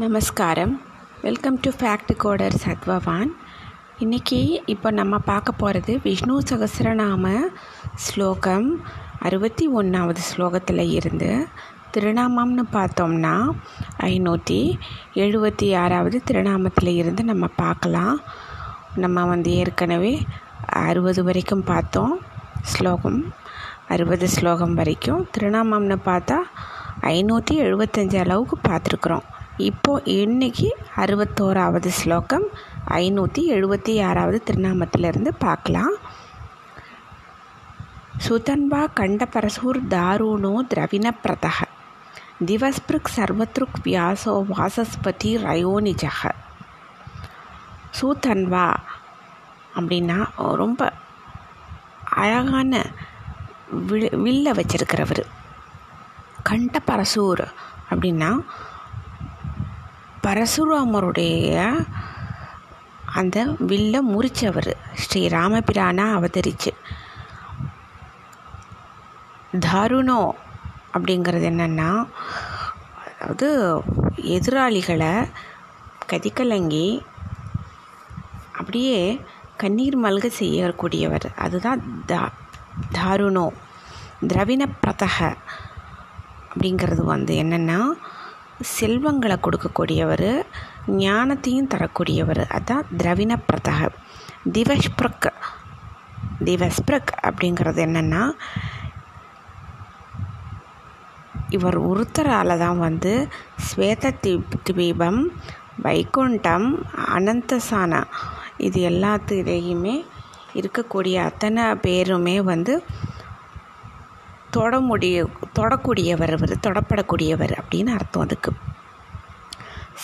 நமஸ்காரம். Welcome to fact coder Sathvavan இன்றைக்கி இப்போ நம்ம பார்க்க போகிறது விஷ்ணு சகசரநாம ஸ்லோகம் அறுபத்தி ஒன்றாவது ஸ்லோகத்தில் இருந்து திருநாமம்னு பார்த்தோம்னா ஐநூற்றி எழுபத்தி ஆறாவது திருநாமத்தில் இருந்து நம்ம பார்க்கலாம். நம்ம வந்து ஏற்கனவே அறுபது வரைக்கும் பார்த்தோம். ஸ்லோகம் அறுபது ஸ்லோகம் வரைக்கும் திருநாமம்னு பார்த்தா ஐநூற்றி எழுபத்தஞ்சு அளவுக்கு பார்த்துருக்குறோம். இப்போ இன்னைக்கு அறுபத்தோராவது ஸ்லோகம் ஐநூற்றி எழுபத்தி ஆறாவது திருநாமத்திலிருந்து பார்க்கலாம். சுதன்வா கண்டபரசூர் தாருணோ திரவின பிரதக திவஸ்பிருக் சர்வத்ருக் வியாசோ வாசஸ்பதி ரயோனிஜக சூதன்வா அப்படின்னா ரொம்ப அழகான வில் வில்ல வச்சிருக்கிறவர். கண்டபரசூர் அப்படின்னா பரசுராமருடைய அந்த வில்ல முறிச்சவர். ஸ்ரீ ராமபிரானா அவதரிச்சு. தாருணோ அப்படிங்கிறது என்னென்னா அதாவது எதிராளிகளை கதிக்கலங்கி அப்படியே கண்ணீர் மல்க செய்யக்கூடியவர். அதுதான் தா தாருணோ. திரவிண பிரதக அப்படிங்கிறது வந்து என்னென்னா செல்வங்களை கொடுக்கக்கூடியவர் ஞானத்தையும் தரக்கூடியவர். அதான் திரவின பிரதக. திவஸ்பிரக் திவஸ்பிரக் அப்படிங்கிறது என்னென்னா இவர் ஒருத்தரால் தான் வந்து ஸ்வேத தீபம் வைகுண்டம் அனந்தசானா இது எல்லாத்துலேயுமே இருக்கக்கூடிய அத்தனை பேருமே வந்து தொடமுடிய தொடக்கூடியவர் அவர் தொடப்படக்கூடியவர் அப்படின்னு அர்த்தம் அதுக்கு.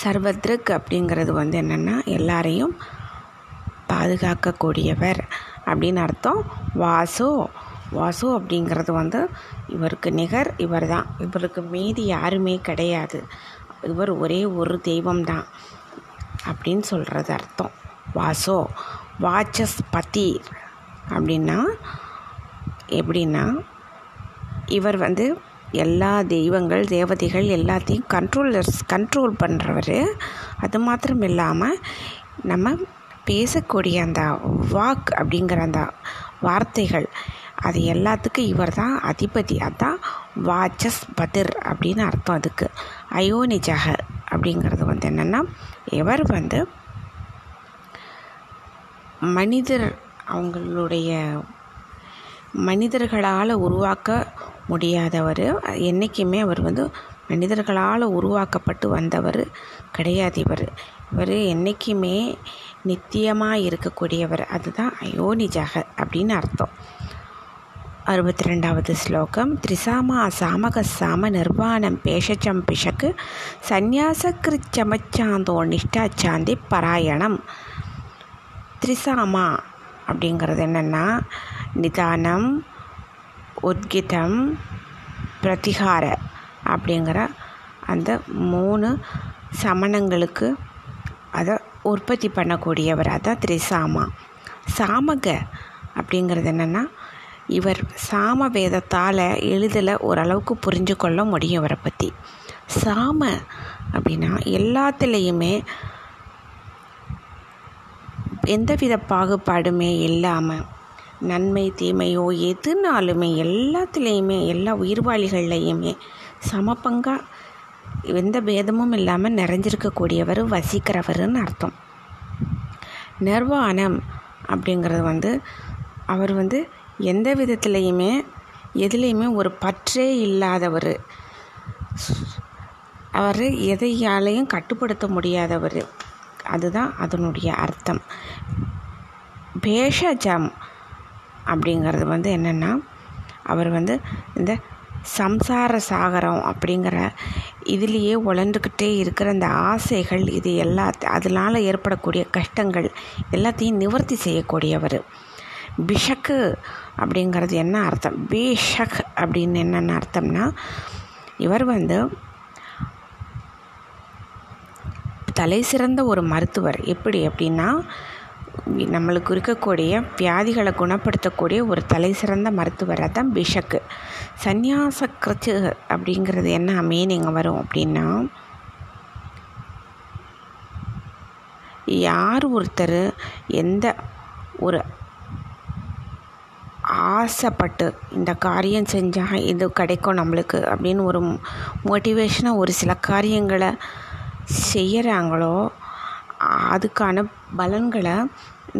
சர்வத்ருக் அப்படிங்கிறது வந்து என்னென்னா எல்லாரையும் பாதுகாக்கக்கூடியவர் அப்படின்னு அர்த்தம். வாசு வாசு அப்படிங்கிறது வந்து இவருக்கு நிகர் இவர் தான் இவருக்கு மீதி யாருமே கிடையாது. இவர் ஒரே ஒரு தெய்வம் தான் அப்படின்னு சொல்கிறது அர்த்தம். வாசோ வாச்சஸ்பதி அப்படின்னா எப்படின்னா இவர் வந்து எல்லா தெய்வங்கள் தேவதைகள் எல்லாத்தையும் கண்ட்ரோலர்ஸ் கண்ட்ரோல் பண்ணுறவர் அது மாத்திரம் இல்லாமல் நம்ம பேசக்கூடிய அந்த வாக் அப்படிங்கிற அந்த வார்த்தைகள் அது எல்லாத்துக்கும் இவர் தான் அதிபதி. அதான் வாச்சஸ் பதிர் அப்படின்னு அர்த்தம் அதுக்கு. அயோனிஜக அப்படிங்கிறது வந்து என்னென்னா இவர் வந்து மனிதர் அவங்களுடைய மனிதர்களால் உருவாக்க முடியாதவர். என்றைக்குமே அவர் வந்து மனிதர்களால் உருவாக்கப்பட்டு வந்தவர் கிடையாது இவர். இவர் என்றைக்குமே நித்தியமாக இருக்கக்கூடியவர். அதுதான் அயோனிஜக அப்படின்னு அர்த்தம். அறுபத்தி ரெண்டாவது ஸ்லோகம். திரிசாமா சாமக சாம நிர்வாணம் பேஷச்சம் பிஷக்கு சந்நியாசக்கிருச்சமச்சாந்தோ நிஷ்டாச்சாந்தி பராயணம். திரிசாமா அப்படிங்கிறது என்னென்னா நிதானம் உத்கிதம் பிரதிகார அப்படிங்கிற அந்த மூணு சமணங்களுக்கு அதை உற்பத்தி பண்ணக்கூடியவர் அதான் திரிசாமா. சாமக அப்படிங்கிறது என்னென்னா இவர் சாம வேதத்தால் எளிதில் ஓரளவுக்கு புரிஞ்சு கொள்ள முடியும் இவரை பற்றி சாம அப்படின்னா எல்லாத்துலேயுமே எந்தவித பாகுபாடுமே இல்லாமல் நன்மை தீமையோ எதுனாலுமே எல்லாத்துலேயுமே எல்லா உயிர்வாளிகள்லையுமே சமப்பங்காக எந்த பேதமும் இல்லாமல் நிறைஞ்சிருக்கக்கூடியவர் வசிக்கிறவர்னு அர்த்தம். நிர்வாணம் அப்படிங்கிறது வந்து அவர் வந்து எந்த விதத்துலேயுமே எதுலேயுமே ஒரு பற்றே இல்லாதவர். அவர் எதையாலையும் கட்டுப்படுத்த முடியாதவர். அதுதான் அதனுடைய அர்த்தம். பேஷஜம் அப்படிங்கிறது வந்து என்னென்னா அவர் வந்து இந்த சம்சார சாகரம் அப்படிங்கிற இதுலேயே உழந்துக்கிட்டே இருக்கிற அந்த ஆசைகள் இது எல்லா அதனால் ஏற்படக்கூடிய கஷ்டங்கள் எல்லாத்தையும் நிவர்த்தி செய்யக்கூடியவர். பிஷக்கு அப்படிங்கிறது என்ன அர்த்தம்? பேஷக் அப்படின்னு என்னென்ன அர்த்தம்னா இவர் வந்து தலை சிறந்த ஒரு மருத்துவர். எப்படி? அப்படின்னா நம்மளுக்கு இருக்கக்கூடிய வியாதிகளை குணப்படுத்தக்கூடிய ஒரு தலை சிறந்த மருத்துவராக தான் பிஷக்கு. சந்நியாச கிருச்சு அப்படிங்கிறது என்ன மீனிங் வரும் அப்படின்னா யார் ஒருத்தர் எந்த ஒரு ஆசைப்பட்டு இந்த காரியம் செஞ்சால் இது கிடைக்கும் நம்மளுக்கு அப்படின்னு ஒரு மோட்டிவேஷனாக ஒரு சில காரியங்களை செய்கிறாங்களோ அதுக்கான பலன்களை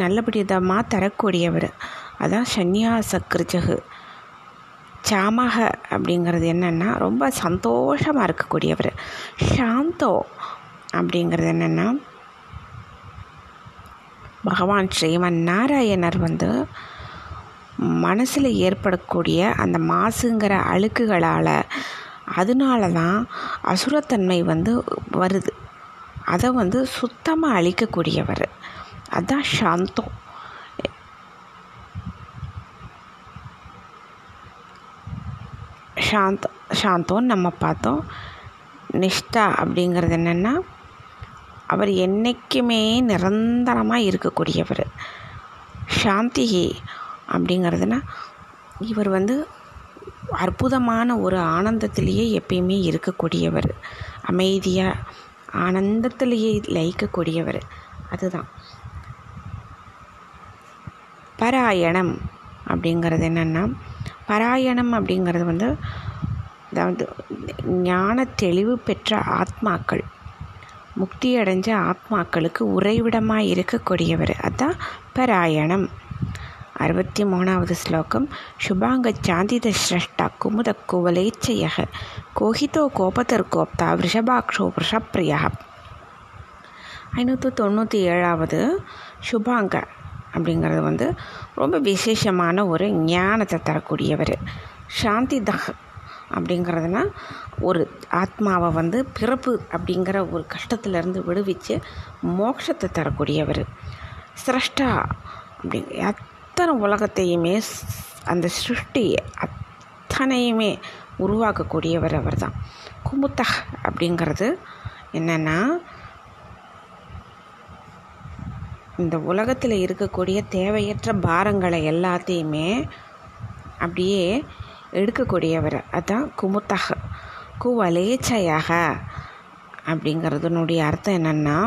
நல்லபடிதமாக தரக்கூடியவர். அதான் சந்நியாச கிருஜகு சாமக அப்படிங்கிறது என்னென்னா ரொம்ப சந்தோஷமாக இருக்கக்கூடியவர். சாந்தோ அப்படிங்கிறது என்னென்னா பகவான் ஸ்ரீமன் நாராயணர் வந்து மனசில் ஏற்படக்கூடிய அந்த மாசுங்கிற அழுக்குகளால் அதனால தான் அசுரத்தன்மை வந்து வருது. அதை வந்து சுத்தமாக அழிக்கக்கூடியவர். அதுதான் சாந்தம். சாந்த சாந்தோன்னு நம்ம பார்த்தோம். நிஷ்டா அப்படிங்கிறது என்னென்னா அவர் என்றைக்குமே நிரந்தரமாக இருக்கக்கூடியவர். சாந்திகி அப்படிங்கிறதுனா இவர் வந்து அற்புதமான ஒரு ஆனந்தத்திலேயே எப்பயுமே இருக்கக்கூடியவர். அமைதியாக ஆனந்தத்திலேயே லயிக்கக்கூடியவர். அதுதான். பராயணம் அப்படிங்கிறது என்னென்னா பராயணம் அப்படிங்கிறது வந்து அதாவது ஞான தெளிவு பெற்ற ஆத்மாக்கள் முக்தி அடைஞ்ச ஆத்மாக்களுக்கு உறைவிடமாக இருக்கக்கூடியவர். அதுதான் பராயணம். அறுபத்தி மூணாவது ஸ்லோகம். சுபாங்க சாந்தித ஸ்ரஷ்டா குமுத குவலேச்சய கோஹிதோ கோபதர் கோப்தா விஷபாக்ஷோ விஷப்பிரியா ஐநூற்றி தொண்ணூற்றி ஏழாவது சுபாங்க அப்படிங்கிறது வந்து ரொம்ப விசேஷமான ஒரு ஞானத்தை தரக்கூடியவர். சாந்திதக அப்படிங்கிறதுனா ஒரு ஆத்மாவை வந்து பிறப்பு அப்படிங்கிற ஒரு கஷ்டத்துலேருந்து விடுவிச்சு மோட்சத்தை தரக்கூடியவர். சிரஷ்டா அப்படி அத்தனை உலகத்தையுமே அந்த சிருஷ்டி அத்தனையுமே உருவாக்கக்கூடியவர் அவர் தான் குமுத்தஹ் அப்படிங்கிறது என்னென்னா இந்த உலகத்தில் இருக்கக்கூடிய தேவையற்ற பாரங்களை எல்லாத்தையுமே அப்படியே எடுக்கக்கூடியவர். அதுதான் குமுத்தக குவலேச்சையாக அப்படிங்கிறதுனுடைய அர்த்தம் என்னென்னா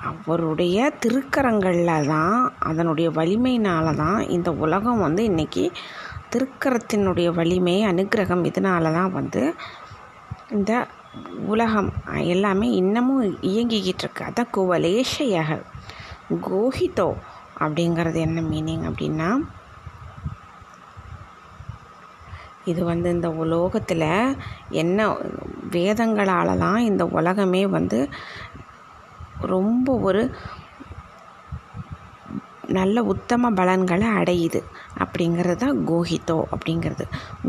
அவருடைய திருக்கரங்களில் தான் அதனுடைய வலிமையினால தான் இந்த உலகம் வந்து இன்றைக்கி திருக்கரத்தினுடைய வலிமை அனுகிரகம் இதனால தான் வந்து இந்த உலகம் எல்லாமே இன்னமும் இயங்கிக்கிட்டு இருக்கு. அதான் குவலேஷையாக கோஹிதோ அப்படிங்கிறது என்ன மீனிங் அப்படின்னா இது வந்து இந்த உலோகத்தில் என்ன வேதங்களால் தான் இந்த உலகமே வந்து ரொம்ப ஒரு நல்ல உத்தம பலன்களை அடையுது. அப்படிங்கிறது தான் கோஹிதோ அப்படிங்கிறது.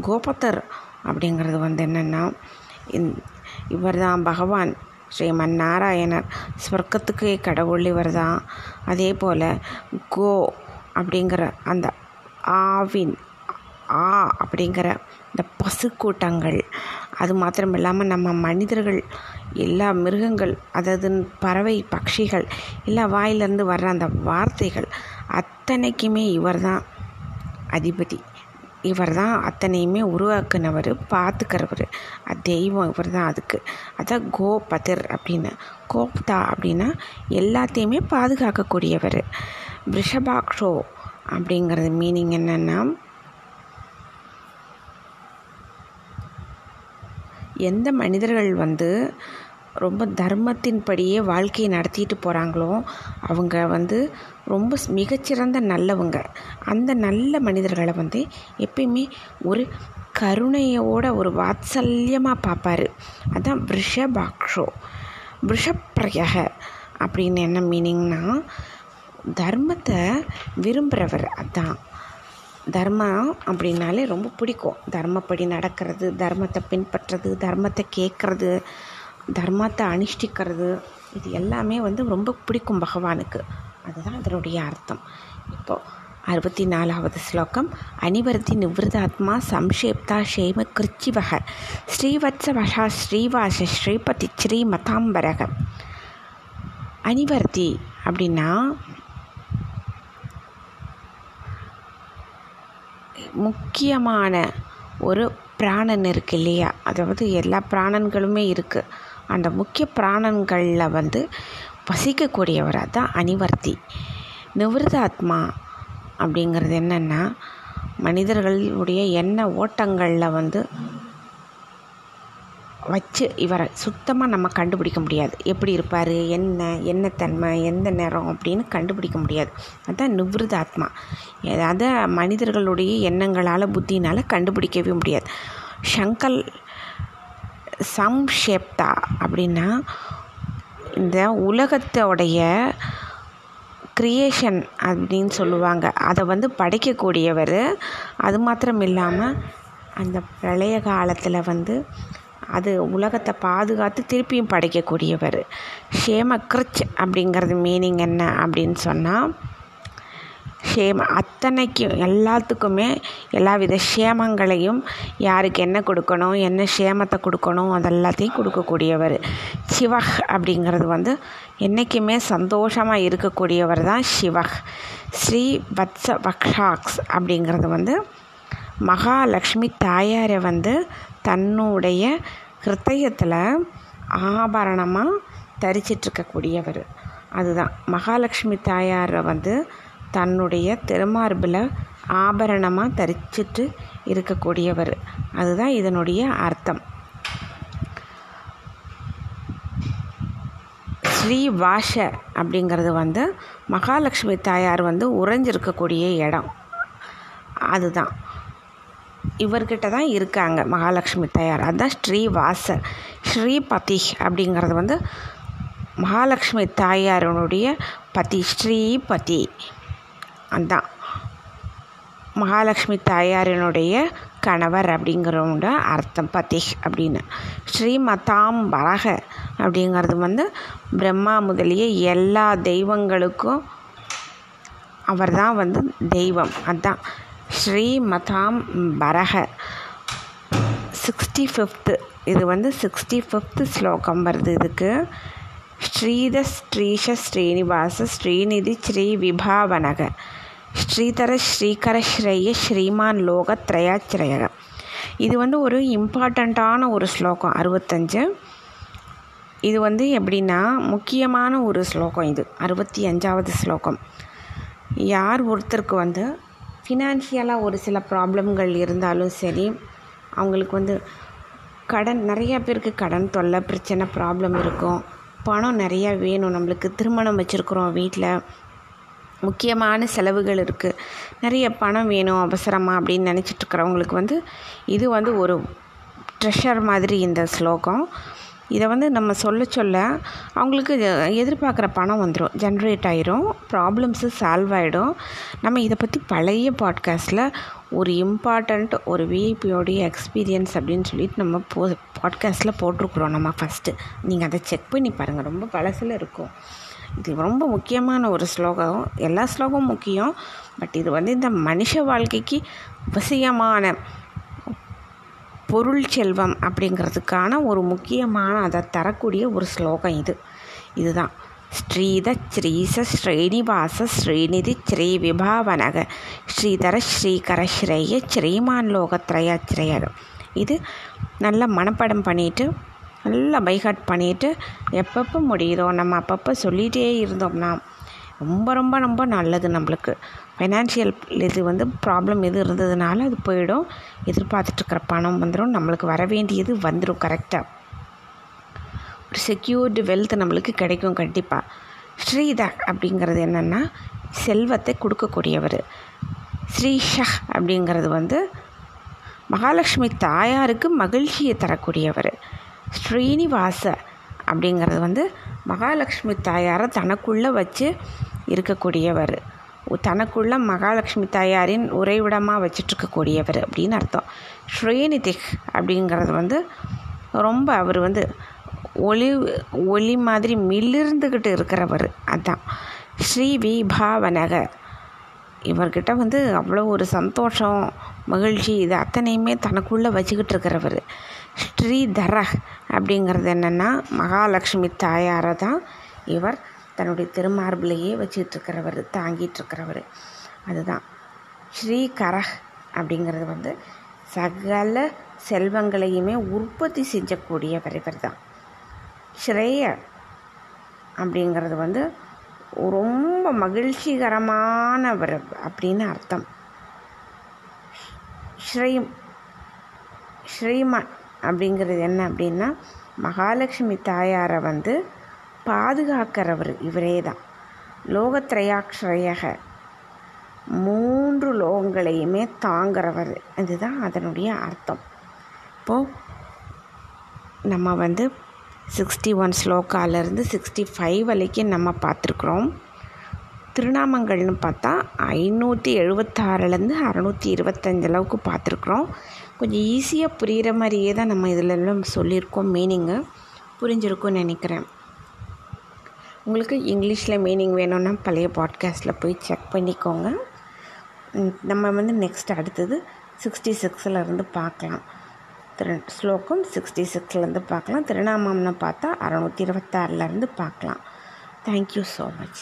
கோபத்தர் அப்படிங்கிறது வந்து என்னென்னா இவர் தான் பகவான். ஸ்ரீமன் நாராயணர் ஸ்வர்க்கத்துக்கே கடவுள் இவர் தான் அதே போல் கோ அப்படிங்கிற அந்த ஆவின் ஆ அப்படிங்கிற இந்த பசுக்கூட்டங்கள் அது மாத்திரம் இல்லாமல் நம்ம மனிதர்கள் எல்லா மிருகங்கள் அதாவது பறவை பட்சிகள் எல்லா வாயிலேருந்து வர்ற அந்த வார்த்தைகள் அத்தனைக்குமே இவர் தான் அதிபதி. இவர் தான் அத்தனையுமே உருவாக்குனவர் பார்த்துக்கிறவர். தெய்வம் இவர் தான் அதுக்கு. அதான் கோபதிர் அப்படின்னு. கோப்தா அப்படின்னா எல்லாத்தையுமே பாதுகாக்கக்கூடியவர். ரிஷபாக்ஷோ அப்படிங்கிறது மீனிங் என்னென்னா எந்த மனிதர்கள் வந்து ரொம்ப தர்மத்தின்படியே வாழ்க்கையை நடத்திட்டு போகிறாங்களோ அவங்க வந்து ரொம்ப மிகச்சிறந்த நல்லவங்க. அந்த நல்ல மனிதர்களை வந்து எப்பயுமே ஒரு கருணையோட ஒரு வாத்சல்யமாக பார்ப்பார். அதான் விஷபாக்ஷோ விஷப்பிரயக அப்படின்னு என்ன மீனிங்னா தர்மத்தை விரும்புகிறவர் அதான். தர்மம் அப்படின்னாலே ரொம்ப பிடிக்கும். தர்மப்படி நடக்கிறது தர்மத்தை பின்பற்றுறது தர்மத்தை கேட்குறது தர்மத்தை அனுஷ்டிக்கிறது இது எல்லாமே வந்து ரொம்ப பிடிக்கும் பகவானுக்கு. அதுதான் அதனுடைய அர்த்தம். இப்போது அறுபத்தி நாலாவது ஸ்லோகம். அனிவர்த்தி நிவிருதாத்மா சம்ஷேப்தா ஷேம கிருச்சிவக ஸ்ரீவத்சவஷா ஸ்ரீவாச ஸ்ரீபதி ஸ்ரீமதாம்பரக. அனிவர்த்தி அப்படின்னா முக்கியமான ஒரு பிராணன் இருக்கு இல்லையா? அதாவது எல்லா பிராணன்களுமே இருக்குது அந்த முக்கிய பிராணன்களில் வந்து வசிக்கக்கூடியவராக தான் அனிவர்த்தி. நிவிருதாத்மா அப்படிங்கிறது என்னென்னா மனிதர்களுடைய எண்ண ஓட்டங்களில் வந்து வச்சு இவரை சுத்தமாக நம்ம கண்டுபிடிக்க முடியாது. எப்படி இருப்பார்? என்ன? என்ன தன்மை? எந்த நேரம்? அப்படின்னு கண்டுபிடிக்க முடியாது. அதுதான் நிவிருதாத்மா அதை மனிதர்களுடைய எண்ணங்களால் புத்தினால் கண்டுபிடிக்கவே முடியாது. ஷங்கல் சம்ஷேப்தா அப்படின்னா இந்த உலகத்தோடைய க்ரியேஷன் அப்படின்னு சொல்லுவாங்க. அதை வந்து படைக்கக்கூடியவர். அது மாத்திரம் இல்லாமல் அந்த பிரளய காலத்தில் வந்து அது உலகத்தை பாதுகாத்து திருப்பியும் படைக்கக்கூடியவர். ஷேம கிருச் அப்படிங்கிறது மீனிங் என்ன அப்படின்னு சொன்னால் ஷேம அத்தனைக்கும் எல்லாத்துக்குமே எல்லா வித ஷேமங்களையும் யாருக்கு என்ன கொடுக்கணும் என்ன ஷேமத்தை கொடுக்கணும் அதெல்லாத்தையும் கொடுக்கக்கூடியவர். சிவஹ் அப்படிங்கிறது வந்து என்றைக்குமே சந்தோஷமாக இருக்கக்கூடியவர் தான் சிவஹ். ஸ்ரீ வத்ச பக்ஷாக்ஸ் அப்படிங்கிறது வந்து மகாலட்சுமி தாயாரை வந்து தன்னுடைய ஹிருத்தயத்தில் ஆபரணமாக தரிச்சிட்ருக்கக்கூடியவர். அதுதான். மகாலட்சுமி தாயாரை வந்து தன்னுடைய திருமார்பில் ஆபரணமாக தரிச்சிட்டு இருக்கக்கூடியவர். அதுதான் இதனுடைய அர்த்தம். ஸ்ரீ வாஷ அப்படிங்கிறது வந்து மகாலட்சுமி தாயார் வந்து உறைஞ்சிருக்கக்கூடிய இடம். அதுதான். இவர்கிட்ட தான் இருக்காங்க. மகாலட்சுமி தாயார். அதுதான் ஸ்ரீவாசர் ஸ்ரீபதி அப்படிங்கிறது வந்து மகாலட்சுமி தாயாரனுடைய பதி. ஸ்ரீபதி. அதுதான் மகாலட்சுமி தாயாரினுடைய கணவர் அப்படிங்கிறவங்க அர்த்தம் பதி அப்படின்னு. ஸ்ரீமதாம் வரக அப்படிங்கிறது வந்து பிரம்மா முதலிய எல்லா தெய்வங்களுக்கும் அவர் தான் வந்து தெய்வம். அதுதான் ஸ்ரீமதாம் பரக சிக்ஸ்டி ஃபிஃப்த்து இது வந்து சிக்ஸ்டி ஃபிஃப்த்து ஸ்லோகம் வருது இதுக்கு. ஸ்ரீத ஸ்ரீஷ ஸ்ரீனிவாச ஸ்ரீநிதி ஸ்ரீ விபாவனக ஸ்ரீதர ஸ்ரீகர ஸ்ரேய ஸ்ரீமான் லோகத்ரயாச்சிரயக. இது வந்து ஒரு இம்பார்ட்டண்ட்டான ஒரு ஸ்லோகம் அறுபத்தஞ்சு. இது வந்து எப்படின்னா முக்கியமான ஒரு ஸ்லோகம் இது அறுபத்தி அஞ்சாவது ஸ்லோகம். யார் ஒருத்தருக்கு வந்து ஃபினான்ஷியலாக ஒரு சில ப்ராப்ளம்கள் இருந்தாலும் சரி அவங்களுக்கு வந்து கடன் நிறையா பேருக்கு கடன் தொல்லை பிரச்சனை ப்ராப்ளம் இருக்கும். பணம் நிறையா வேணும் நம்மளுக்கு. திருமணம் வச்சுருக்குறோம் வீட்டில் முக்கியமான செலவுகள் இருக்குது நிறைய பணம் வேணும் அவசரமாக அப்படின்னு நினச்சிட்ருக்கிறவங்களுக்கு வந்து இது வந்து ஒரு ட்ரெஷர் மாதிரி இந்த ஸ்லோகம். இதை வந்து நம்ம சொல்ல சொல்ல அவங்களுக்கு எதிர்பார்க்குற பணம் வந்துடும் ஜென்ரேட் ஆயிரும். ப்ராப்ளம்ஸு சால்வ் ஆகிடும் நம்ம இதை பற்றி பழைய பாட்காஸ்ட்டில் ஒரு இம்பார்ட்டண்ட் ஒரு விஐபியோடைய எக்ஸ்பீரியன்ஸ் அப்படின்னு சொல்லிட்டு நம்ம போ பாட்காஸ்ட்டில் போட்டிருக்குறோம் நம்ம ஃபஸ்ட்டு நீங்கள் அதை செக் பண்ணி பாருங்கள் ரொம்ப பழசில் இருக்கும். இது ரொம்ப முக்கியமான ஒரு ஸ்லோகம். எல்லா ஸ்லோகமும் முக்கியம். பட் இது வந்து இந்த மனுஷ வாழ்க்கைக்கு அவசியமான பொருள் செல்வம் அப்படிங்கிறதுக்கான ஒரு முக்கியமான அதை தரக்கூடிய ஒரு ஸ்லோகம் இது. இதுதான். ஸ்ரீத ஸ்ரீச ஸ்ரீனிவாச ஸ்ரீநிதி ஸ்ரீ விபாவனக. ஸ்ரீதர ஸ்ரீகர ஸ்ரேய ஸ்ரீமான் லோகத்ரயாச்சிரயர். இது நல்ல மனப்படம் பண்ணிவிட்டு நல்லா பைகாட் பண்ணிவிட்டு எப்பப்போ முடியுதோ நம்ம அப்பப்போ சொல்லிகிட்டே இருந்தோம்னா ரொம்ப ரொம்ப ரொம்ப நல்லது நம்மளுக்கு. ஃபைனான்ஷியல் இது வந்து ப்ராப்ளம் எது இருந்ததுனால அது போயிடும். எதிர்பார்த்துட்ருக்கிற பணம் வந்துடும் நம்மளுக்கு வர வேண்டியது வந்துடும் கரெக்டாக ஒரு செக்யூர்டு வெல்த் நம்மளுக்கு கிடைக்கும் கண்டிப்பாக ஸ்ரீதா அப்படிங்கிறது என்னென்னா செல்வத்தை கொடுக்கக்கூடியவர். ஸ்ரீஷா அப்படிங்கிறது வந்து மகாலட்சுமி தாயாருக்கு மகிழ்ச்சியை தரக்கூடியவர். ஸ்ரீனிவாச அப்படிங்கிறது வந்து மகாலட்சுமி தாயாரை தனக்குள்ளே வச்சு இருக்கக்கூடியவர். தனக்குள்ள மகாலட்சுமி தாயாரின் உறைவிடமாக வச்சிட்ருக்கக்கூடியவர் அப்படின்னு அர்த்தம். ஸ்ரீநிதிக் அப்படிங்கிறது வந்து ரொம்ப அவர் வந்து ஒளி ஒளி மாதிரி மிளிர்ந்துக்கிட்டு இருக்கிறவர். அதான். ஸ்ரீ விபாவனக இவர்கிட்ட வந்து அவ்வளோ ஒரு சந்தோஷம் மகிழ்ச்சி இது அத்தனையுமே தனக்குள்ளே வச்சுக்கிட்டு இருக்கிறவர் ஸ்ரீதர அப்படிங்கிறது என்னென்னா மகாலட்சுமி தாயாரை தான் இவர் தன்னுடைய திருமார்பிலேயே வச்சுட்ருக்கிறவர் தாங்கிட்டுருக்கிறவர். அதுதான். ஸ்ரீகரஹ் அப்படிங்கிறது வந்து சகல செல்வங்களையுமே உற்பத்தி செஞ்சக்கூடியவர் இவர் தான். ஸ்ரேய அப்படிங்கிறது வந்து ரொம்ப மகிழ்ச்சிகரமானவர் அப்படின்னு அர்த்தம். ஸ்ரீம் ஸ்ரீமான் அப்படிங்கிறது என்ன அப்படின்னா மகாலட்சுமி தாயாரை வந்து பாதுகாக்கிறவர் இவரே தான் லோகத்ரயாக்ஷரயக மூன்று லோகங்களையுமே தாங்கிறவர். இதுதான் அதனுடைய அர்த்தம். இப்போது நம்ம வந்து சிக்ஸ்டி ஒன் ஸ்லோக்காலேருந்து சிக்ஸ்டி ஃபைவ் வரைக்கும் நம்ம பார்த்துருக்குறோம். திருநாமங்கள்னு பார்த்தா ஐநூற்றி எழுபத்தாறுலேருந்து அறநூற்றி இருபத்தஞ்சு அளவுக்கு பார்த்துருக்குறோம். கொஞ்சம் ஈஸியாக புரிகிற மாதிரியே தான் நம்ம இதிலெல்லாம் சொல்லியிருக்கோம். மீனிங்கு புரிஞ்சிருக்கும்னு நினைக்கிறேன். உங்களுக்கு இங்கிலீஷில் மீனிங் வேணும்னா பழைய பாட்காஸ்ட்டில் போய் செக் பண்ணிக்கோங்க. நம்ம வந்து நெக்ஸ்ட் அடுத்தது சிக்ஸ்டி சிக்ஸில் இருந்து பார்க்கலாம். திரு ஸ்லோகம் சிக்ஸ்டி சிக்ஸ்லேருந்து பார்க்கலாம். திருநாமம்னு பார்த்தா அறநூற்றி இருபத்தாறுலேருந்து பார்க்கலாம். Thank you so much